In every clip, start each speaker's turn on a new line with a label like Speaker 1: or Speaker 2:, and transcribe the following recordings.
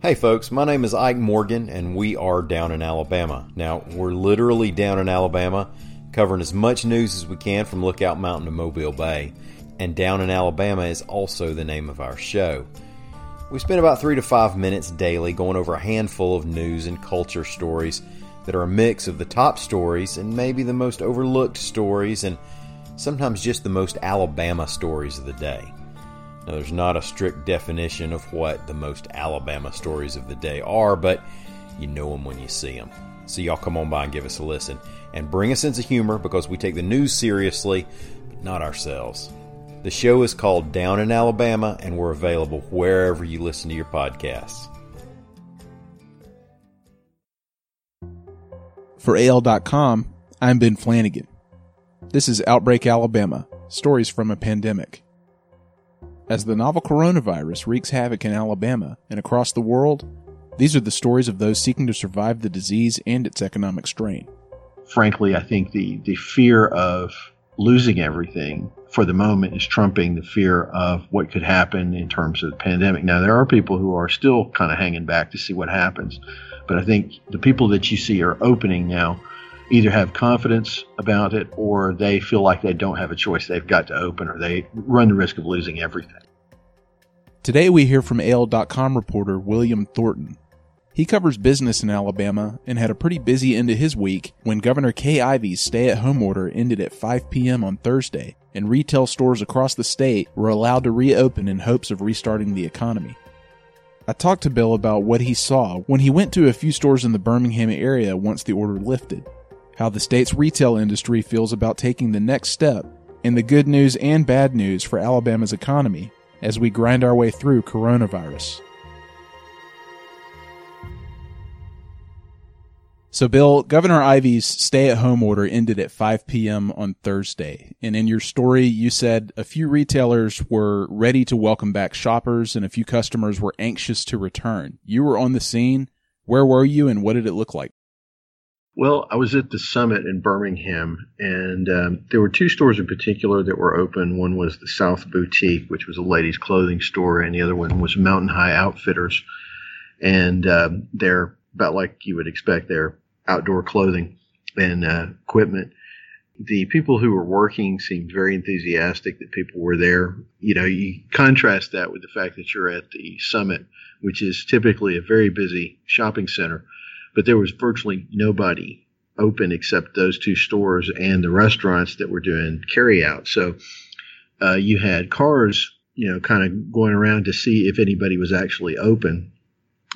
Speaker 1: Hey folks, my name is Ike Morgan and we are down in Alabama. Now, we're literally down in Alabama, covering as much news as we can from Lookout Mountain to Mobile Bay. And Down in Alabama is also the name of our show. We spend about three to five minutes daily going over a handful of news and culture stories that are a mix of the top stories and maybe the most overlooked stories and sometimes just the most Alabama stories of the day. Now, there's not a strict definition of what the most Alabama stories of the day are, but you know them when you see them. So, y'all come on by and give us a listen. And bring a sense of humor because we take the news seriously, but not ourselves. The show is called Down in Alabama, and we're available wherever you listen to your podcasts.
Speaker 2: For AL.com, I'm Ben Flanagan. This is Outbreak Alabama Stories from a Pandemic. As the novel coronavirus wreaks havoc in Alabama and across the world, these are the stories of those seeking to survive the disease and its economic strain.
Speaker 3: Frankly, I think the, the fear of losing everything for the moment is trumping the fear of what could happen in terms of the pandemic. Now, there are people who are still kind of hanging back to see what happens, but I think the people that you see are opening now either have confidence about it or they feel like they don't have a choice. They've got to open or they run the risk of losing everything.
Speaker 2: Today we hear from AL.com reporter William Thornton. He covers business in Alabama and had a pretty busy end of his week when Governor Kay Ivey's stay at home order ended at 5 p.m. on Thursday and retail stores across the state were allowed to reopen in hopes of restarting the economy. I talked to Bill about what he saw when he went to a few stores in the Birmingham area once the order lifted how the state's retail industry feels about taking the next step, and the good news and bad news for Alabama's economy as we grind our way through coronavirus. So, Bill, Governor Ivey's stay at home order ended at 5 p.m. on Thursday. And in your story, you said a few retailers were ready to welcome back shoppers and a few customers were anxious to return. You were on the scene. Where were you and what did it look like?
Speaker 3: Well, I was at the summit in Birmingham, and um, there were two stores in particular that were open. One was the South Boutique, which was a ladies' clothing store, and the other one was Mountain High Outfitters. And um, they're about like you would expect, they're outdoor clothing and uh, equipment. The people who were working seemed very enthusiastic that people were there. You know, you contrast that with the fact that you're at the summit, which is typically a very busy shopping center but there was virtually nobody open except those two stores and the restaurants that were doing carry out. So uh, you had cars, you know, kind of going around to see if anybody was actually open.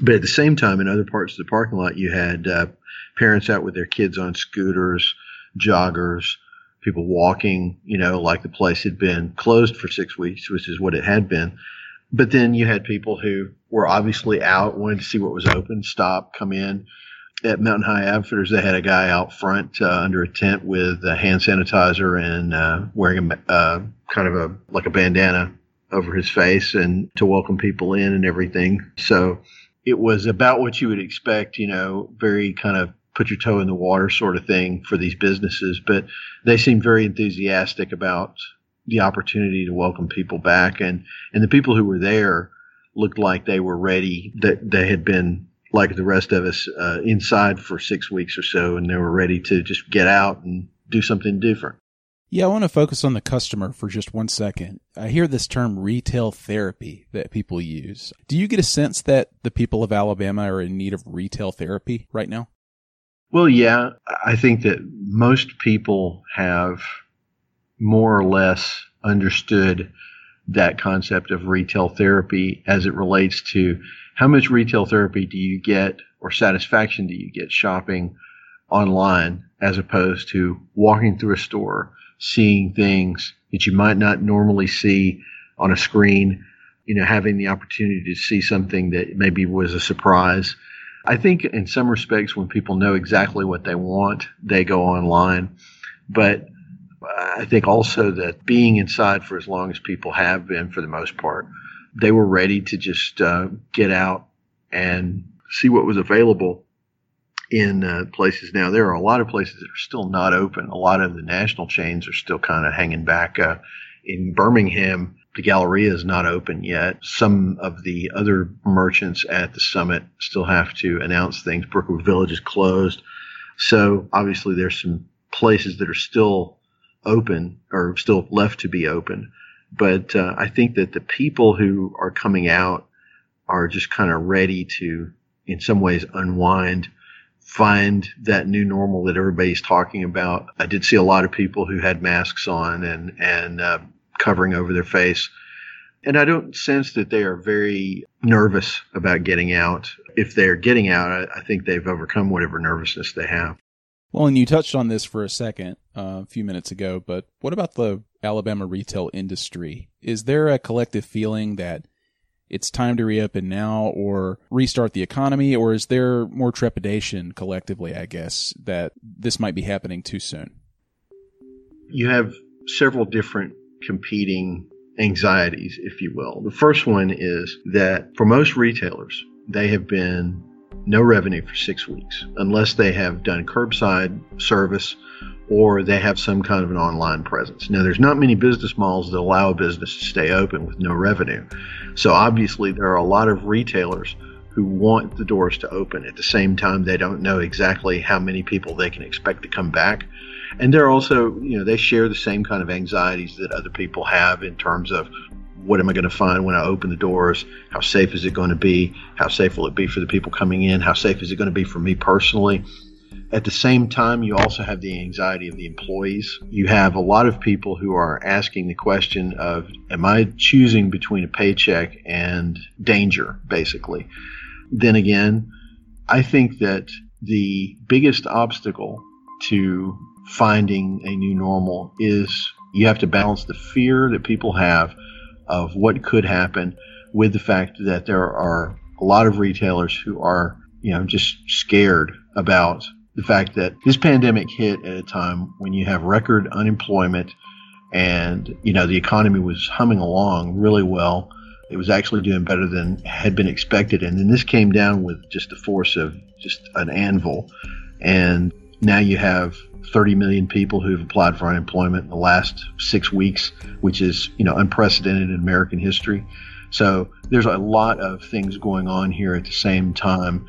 Speaker 3: But at the same time, in other parts of the parking lot, you had uh, parents out with their kids on scooters, joggers, people walking, you know, like the place had been closed for six weeks, which is what it had been. But then you had people who were obviously out, wanted to see what was open, stop, come in, at Mountain High Outfitters, they had a guy out front uh, under a tent with a hand sanitizer and uh, wearing a uh, kind of a like a bandana over his face and to welcome people in and everything. So it was about what you would expect, you know, very kind of put your toe in the water sort of thing for these businesses. But they seemed very enthusiastic about the opportunity to welcome people back, and and the people who were there looked like they were ready. That they had been like the rest of us, uh, inside for six weeks or so, and they were ready to just get out and do something different.
Speaker 2: Yeah, I want to focus on the customer for just one second. I hear this term retail therapy that people use. Do you get a sense that the people of Alabama are in need of retail therapy right now?
Speaker 3: Well, yeah. I think that most people have more or less understood that concept of retail therapy as it relates to how much retail therapy do you get or satisfaction do you get shopping online as opposed to walking through a store, seeing things that you might not normally see on a screen, you know, having the opportunity to see something that maybe was a surprise. I think in some respects, when people know exactly what they want, they go online. But I think also that being inside for as long as people have been for the most part, they were ready to just uh, get out and see what was available in uh, places. Now, there are a lot of places that are still not open. A lot of the national chains are still kind of hanging back. Uh, in Birmingham,
Speaker 4: the Galleria is not open yet. Some of the other merchants at the summit still have to announce things. Brookwood Village is closed. So obviously there's some places that are still open or still left to be open. But uh, I think that the people who are coming out are just kind of ready to, in some ways, unwind, find that new normal that everybody's talking about. I did see a lot of people who had masks on and and uh, covering over their face. And I don't sense that they are very nervous about getting out. If they're getting out, I, I think they've overcome whatever nervousness they have.
Speaker 2: Well, and you touched on this for a second uh, a few minutes ago, but what about the Alabama retail industry? Is there a collective feeling that it's time to reopen now or restart the economy, or is there more trepidation collectively, I guess, that this might be happening too soon?
Speaker 4: You have several different competing anxieties, if you will. The first one is that for most retailers, they have been no revenue for six weeks unless they have done curbside service or they have some kind of an online presence. Now, there's not many business models that allow a business to stay open with no revenue. So, obviously, there are a lot of retailers who want the doors to open. At the same time, they don't know exactly how many people they can expect to come back and they're also you know they share the same kind of anxieties that other people have in terms of what am I going to find when I open the doors? How safe is it going to be? How safe will it be for the people coming in? How safe is it going to be for me personally? At the same time, you also have the anxiety of the employees. You have a lot of people who are asking the question of, am I choosing between a paycheck and danger, basically? Then again, I think that the biggest obstacle to finding a new normal is you have to balance the fear that people have of what could happen with the fact that there are a lot of retailers who are, you know, just scared about the fact that this pandemic hit at a time when you have record unemployment and, you know, the economy was humming along really well. It was actually doing better than had been expected. And then this came down with just the force of just an anvil. And now you have 30 million people who've applied for unemployment in the last six weeks, which is you know unprecedented in American history. So there's a lot of things going on here at the same time,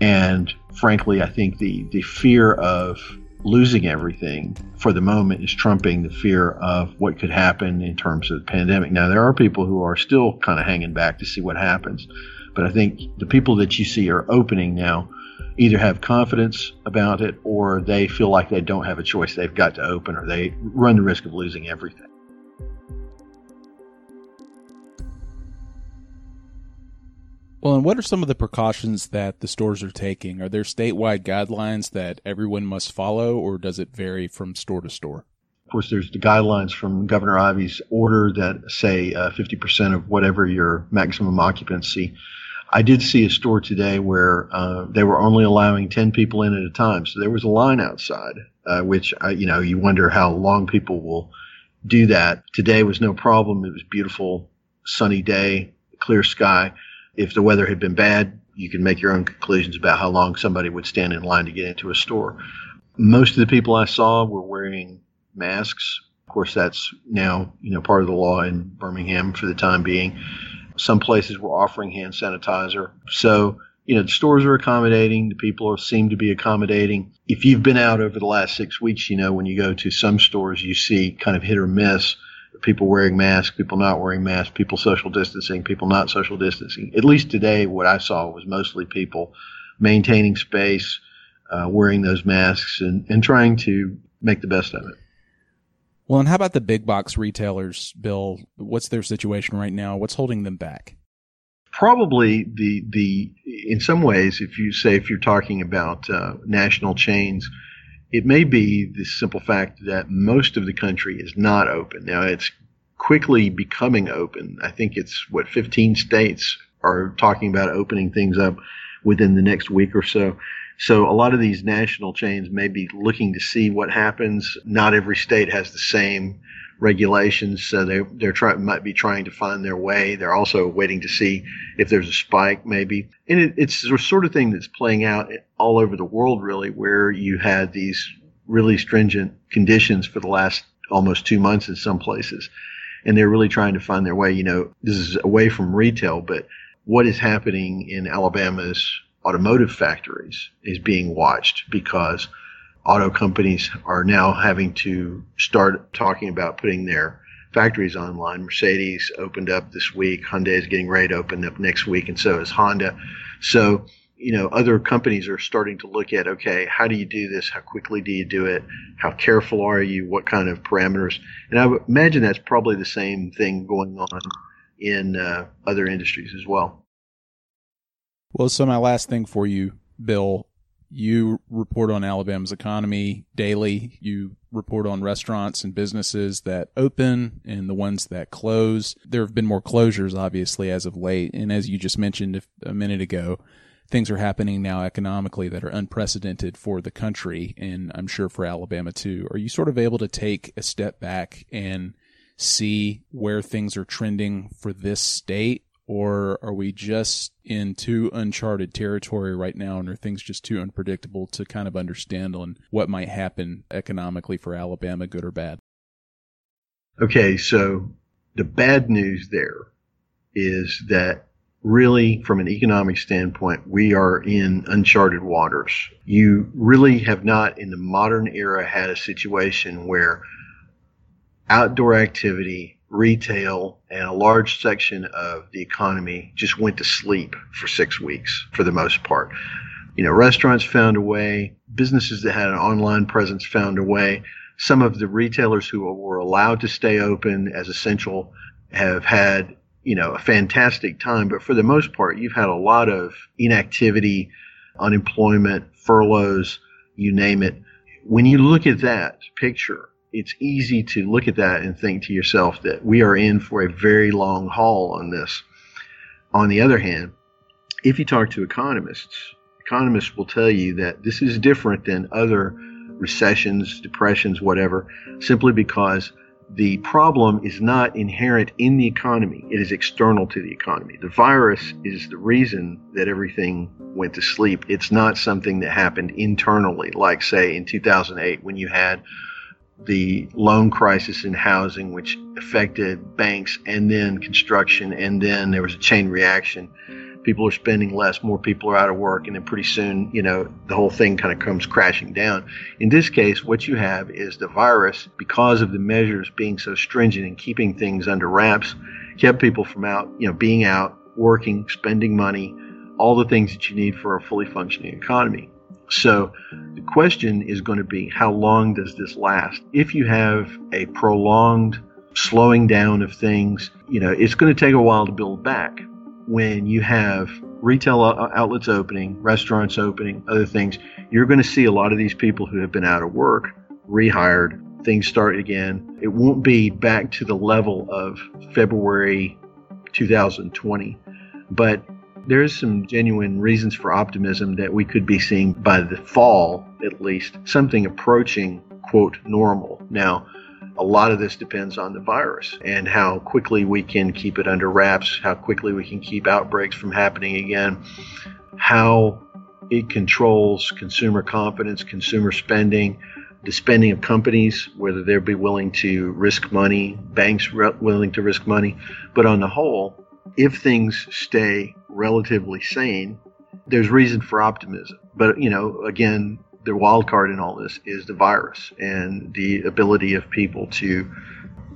Speaker 4: and frankly, I think the the fear of losing everything for the moment is trumping the fear of what could happen in terms of the pandemic. Now there are people who are still kind of hanging back to see what happens, but I think the people that you see are opening now either have confidence about it or they feel like they don't have a choice. They've got to open or they run the risk of losing everything.
Speaker 2: Well, and what are some of the precautions that the stores are taking? Are there statewide guidelines that everyone must follow, or does it vary from store to store?
Speaker 4: Of course, there's the guidelines from Governor Ivey's order that say uh, 50% of whatever your maximum occupancy I did see a store today where uh, they were only allowing 10 people in at a time. So there was a line outside, uh, which, I, you know, you wonder how long people will do that. Today was no problem. It was beautiful, sunny day, clear sky. If the weather had been bad, you can make your own conclusions about how long somebody would stand in line to get into a store. Most of the people I saw were wearing masks. Of course, that's now, you know, part of the law in Birmingham for the time being. Some places were offering hand sanitizer. So, you know, the stores are accommodating. The people are, seem to be accommodating. If you've been out over the last six weeks, you know, when you go to some stores, you see kind of hit or miss people wearing masks, people not wearing masks, people social distancing, people not social distancing. At least today, what I saw was mostly people maintaining space, uh, wearing those masks, and, and trying to make the best of it.
Speaker 2: Well, and how about the big box retailers, Bill? What's their situation right now? What's holding them back?
Speaker 4: Probably the the in some ways, if you say if you're talking about uh, national chains, it may be the simple fact that most of the country is not open. Now it's quickly becoming open. I think it's what 15 states are talking about opening things up within the next week or so. So a lot of these national chains may be looking to see what happens. Not every state has the same regulations, so they they're trying might be trying to find their way. They're also waiting to see if there's a spike, maybe. And it, it's the sort of thing that's playing out all over the world, really, where you had these really stringent conditions for the last almost two months in some places. and they're really trying to find their way. You know, this is away from retail, but what is happening in Alabama's automotive factories is being watched because auto companies are now having to start talking about putting their factories online. Mercedes opened up this week. Hyundai is getting ready to open up next week, and so is Honda. So, you know, other companies are starting to look at, okay, how do you do this? How quickly do you do it? How careful are you? What kind of parameters? And I would imagine that's probably the same thing going on in uh, other industries as well.
Speaker 2: Well, so my last thing for you, Bill, you report on Alabama's economy daily. You report on restaurants and businesses that open and the ones that close. There have been more closures, obviously, as of late. And as you just mentioned a minute ago, things are happening now economically that are unprecedented for the country and I'm sure for Alabama too. Are you sort of able to take a step back and see where things are trending for this state or are we just in too uncharted territory right now and are things just too unpredictable to kind of understand on what might happen economically for Alabama, good or bad?
Speaker 4: Okay, so the bad news there is that really, from an economic standpoint, we are in uncharted waters. You really have not, in the modern era, had a situation where outdoor activity retail and a large section of the economy just went to sleep for six weeks for the most part. You know, restaurants found a way, businesses that had an online presence found a way. Some of the retailers who were allowed to stay open as essential have had, you know, a fantastic time. But for the most part, you've had a lot of inactivity, unemployment, furloughs, you name it. When you look at that picture, it's easy to look at that and think to yourself that we are in for a very long haul on this. On the other hand, if you talk to economists, economists will tell you that this is different than other recessions, depressions, whatever, simply because the problem is not inherent in the economy. It is external to the economy. The virus is the reason that everything went to sleep. It's not something that happened internally, like, say, in 2008 when you had the loan crisis in housing, which affected banks and then construction, and then there was a chain reaction. People are spending less, more people are out of work, and then pretty soon, you know, the whole thing kind of comes crashing down. In this case, what you have is the virus, because of the measures being so stringent and keeping things under wraps, kept people from out, you know, being out, working, spending money, all the things that you need for a fully functioning economy. So the question is going to be how long does this last? If you have a prolonged slowing down of things, you know, it's going to take a while to build back. When you have retail outlets opening, restaurants opening, other things, you're going to see a lot of these people who have been out of work rehired, things start again. It won't be back to the level of February 2020, but there's some genuine reasons for optimism that we could be seeing by the fall, at least, something approaching, quote, normal. Now, a lot of this depends on the virus and how quickly we can keep it under wraps, how quickly we can keep outbreaks from happening again, how it controls consumer confidence, consumer spending, the spending of companies, whether they'll be willing to risk money, banks willing to risk money. But on the whole, if things stay relatively sane, there's reason for optimism. But, you know, again, the wild card in all this is the virus and the ability of people to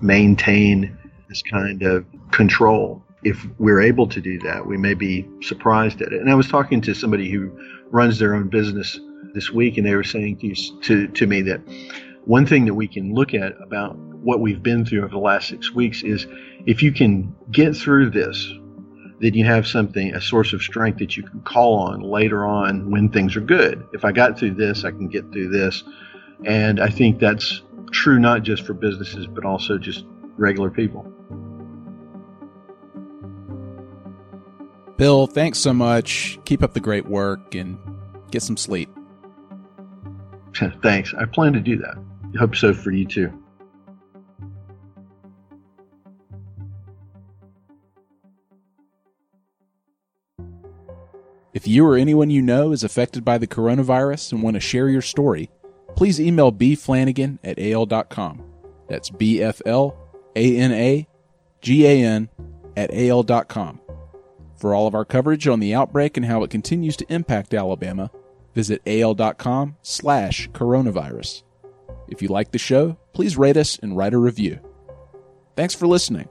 Speaker 4: maintain this kind of control. If we're able to do that, we may be surprised at it. And I was talking to somebody who runs their own business this week, and they were saying to, to, to me that one thing that we can look at about what we've been through over the last six weeks is if you can get through this, then you have something, a source of strength that you can call on later on when things are good. If I got through this, I can get through this. And I think that's true not just for businesses, but also just regular people.
Speaker 2: Bill, thanks so much. Keep up the great work and get some sleep.
Speaker 4: thanks. I plan to do that. Hope so for you too.
Speaker 2: If you or anyone you know is affected by the coronavirus and want to share your story, please email bflanagan at al.com. That's B F L A N A G-A-N, at AL.com. For all of our coverage on the outbreak and how it continues to impact Alabama, visit AL.com slash coronavirus. If you like the show, please rate us and write a review. Thanks for listening.